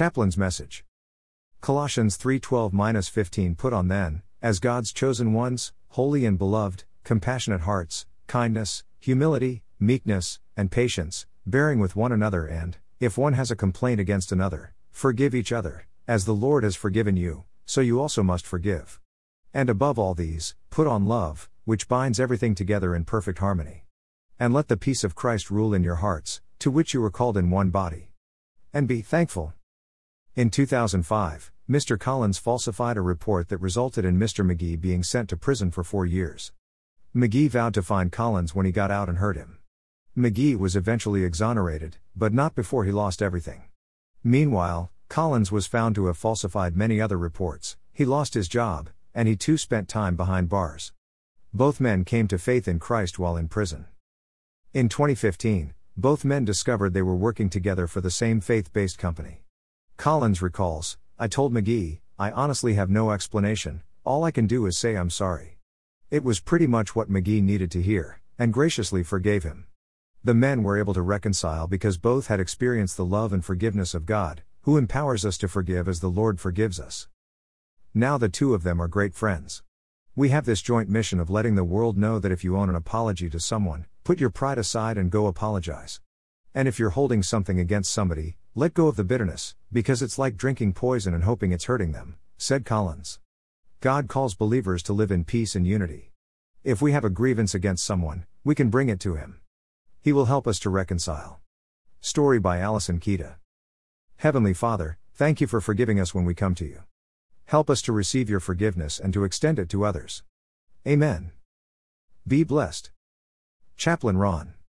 Chaplain's message. Colossians 3:12-15 Put on then, as God's chosen ones, holy and beloved, compassionate hearts, kindness, humility, meekness, and patience, bearing with one another and, if one has a complaint against another, forgive each other, as the Lord has forgiven you, so you also must forgive. And above all these, put on love, which binds everything together in perfect harmony. And let the peace of Christ rule in your hearts, to which you were called in one body. And be thankful. In 2005, Mr. Collins falsified a report that resulted in Mr. McGee being sent to prison for four years. McGee vowed to find Collins when he got out and hurt him. McGee was eventually exonerated, but not before he lost everything. Meanwhile, Collins was found to have falsified many other reports, he lost his job, and he too spent time behind bars. Both men came to faith in Christ while in prison. In 2015, both men discovered they were working together for the same faith based company. Collins recalls I told McGee, I honestly have no explanation, all I can do is say I'm sorry. It was pretty much what McGee needed to hear, and graciously forgave him. The men were able to reconcile because both had experienced the love and forgiveness of God, who empowers us to forgive as the Lord forgives us. Now the two of them are great friends. We have this joint mission of letting the world know that if you own an apology to someone, put your pride aside and go apologize. And if you're holding something against somebody, let go of the bitterness, because it's like drinking poison and hoping it's hurting them, said Collins. God calls believers to live in peace and unity. If we have a grievance against someone, we can bring it to Him. He will help us to reconcile. Story by Alyson Kieda. Heavenly Father, thank you for forgiving us when we come to you. Help us to receive your forgiveness and to extend it to others. Amen. Be blessed. Chaplain Ron.